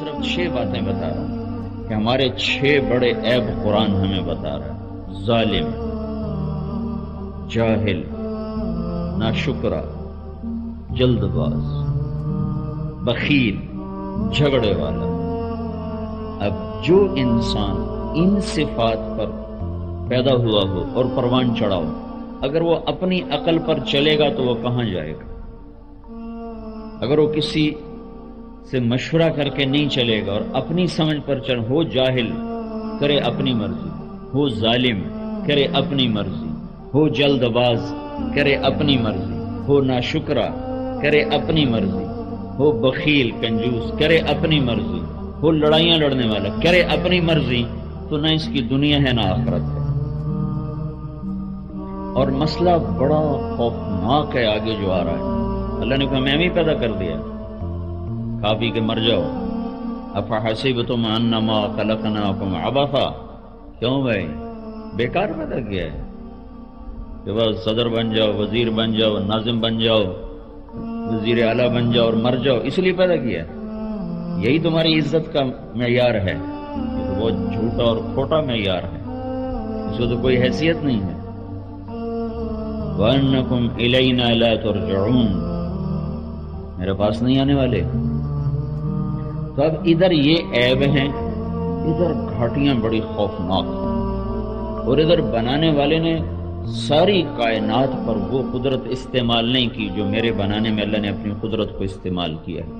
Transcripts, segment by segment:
صرف چھ باتیں بتا رہا ہوں کہ ہمارے چھ بڑے عیب قرآن ہمیں بتا رہا ہے۔ ظالم، جاہل، ناشکرا جلد باز بخیل، جھگڑے والا۔ اب جو انسان ان صفات پر پیدا ہوا ہو اور پروان چڑھا ہو، اگر وہ اپنی عقل پر چلے گا تو وہ کہاں جائے گا؟ اگر وہ کسی سے مشورہ کر کے نہیں چلے گا اور اپنی سمجھ پر چل ہو جاہل، کرے اپنی مرضی۔ ہو ظالم، کرے اپنی مرضی۔ ہو جلد باز، کرے اپنی مرضی۔ ہو ناشکرا، کرے اپنی مرضی۔ ہو بخیل، کنجوس، کرے اپنی مرضی۔ ہو لڑائیاں لڑنے والا، کرے اپنی مرضی۔ تو نہ اس کی دنیا ہے، نہ آخرت ہے۔ اور مسئلہ بڑا خوفناک ہے آگے جو آ رہا ہے۔ اللہ نے کہا، میں بھی پیدا کر دیا۔ کھا پی کے مر جاؤ۔ افا حسیب تم انما خلقنا کم ابافا کیوں بھائی؟ بیکار پیدا کیا ہے۔ کہ بس صدر بن جاؤ، وزیر بن جاؤ، ناظم بن جاؤ، وزیر اعلیٰ بن جاؤ اور مر جاؤ، اس لیے پیدا کیا۔ یہی تمہاری عزت کا معیار ہے۔ وہ جھوٹا اور کھوٹا معیار ہے۔ اس کو تو کوئی حیثیت نہیں ہے۔ وَأَنَّكُمْ إِلَيْنَا لَا تُرْجَعُونَ۔ میرے پاس نہیں آنے والے۔ تو اب ادھر یہ عیب ہیں، ادھر گھاٹیاں بڑی خوفناک ہیں۔ اور ادھر بنانے والے نے ساری کائنات پر وہ قدرت استعمال نہیں کی جو میرے بنانے میں اللہ نے اپنی قدرت کو استعمال کیا ہے۔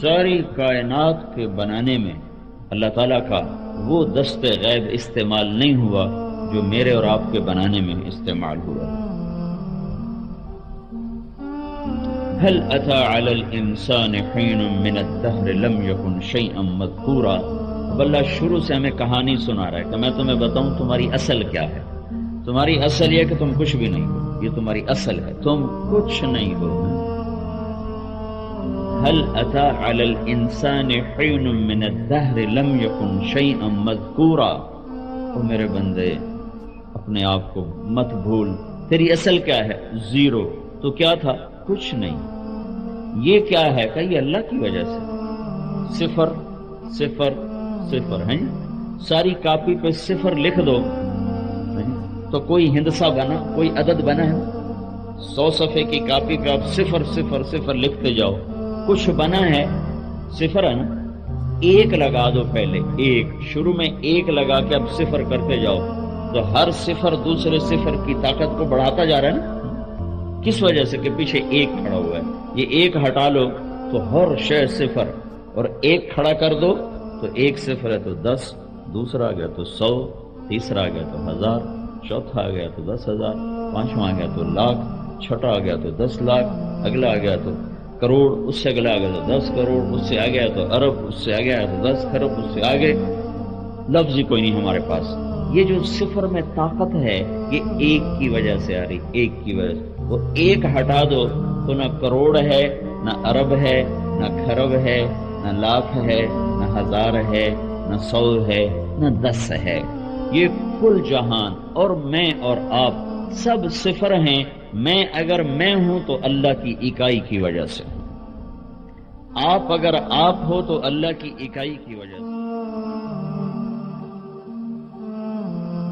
ساری کائنات کے بنانے میں اللہ تعالیٰ کا وہ دست غیب استعمال نہیں ہوا جو میرے اور آپ کے بنانے میں استعمال ہوا۔ هل اتى على الانسان حين من الدهر لم يكن شيئا مذكورا؟ اب اللہ شروع سے ہمیں کہانی سنا رہا ہے کہ میں تمہیں بتاؤں تمہاری اصل کیا ہے۔ تمہاری اصل یہ کہ تم کچھ بھی نہیں ہو۔ یہ تمہاری اصل ہے۔ تم کچھ نہیں ہو۔ هل اتى على الانسان حين من الدهر لم يكن شيئا مذكورا؟ او میرے بندے، اپنے آپ کو مت بھول۔ تیری اصل کیا ہے؟ زیرو۔ تو کیا تھا؟ کچھ نہیں۔ یہ کیا ہے کہ یہ اللہ کی وجہ سے۔ صفر صفر صفر، ہیں۔ ساری کاپی پہ صفر لکھ دو۔ تو کوئی ہندسہ بنا، کوئی عدد بنا ہے۔ سو صفحے کی کاپی پہ آپ صفر صفر صفر لکھتے جاؤ۔ کچھ بنا ہے۔ صفر ہے نا ایک لگا دو پہلے۔ ایک۔ شروع میں ایک لگا کے اب صفر کرتے جاؤ۔ تو ہر صفر دوسرے صفر کی طاقت کو بڑھاتا جا رہا ہے۔ نا کس وجہ سے کہ پیچھے ایک کھڑا ہوا ہے؟ یہ ایک ہٹا لو تو ہر شے صفر، اور ایک کھڑا کر دو تو ایک صفر ہے تو دس، دوسرا آ گیا تو سو، تیسرا آ گیا تو ہزار، چوتھا آ گیا تو دس ہزار، پانچواں آ گیا تو لاکھ، چھٹا آ گیا تو دس لاکھ، اگلا آ گیا تو کروڑ، اس سے اگلا آ گیا تو دس کروڑ، اس سے آ گیا تو ارب، اس سے آ گیا تو دس خرب اس سے آگے۔ لفظ ہی کوئی نہیں ہمارے پاس۔ یہ جو صفر میں طاقت ہے، یہ ایک کی وجہ سے آ رہی، ایک کی وجہ سے۔ وہ ایک ہٹا دو تو نہ کروڑ ہے، نہ ارب ہے، نہ خرب ہے، نہ لاکھ ہے، نہ ہزار ہے، نہ سو ہے، نہ دس ہے۔ یہ کل جہان اور میں اور آپ سب صفر ہیں۔ میں اگر میں ہوں تو اللہ کی اکائی کی وجہ سے۔ آپ اگر آپ ہو تو اللہ کی اکائی کی وجہ سے۔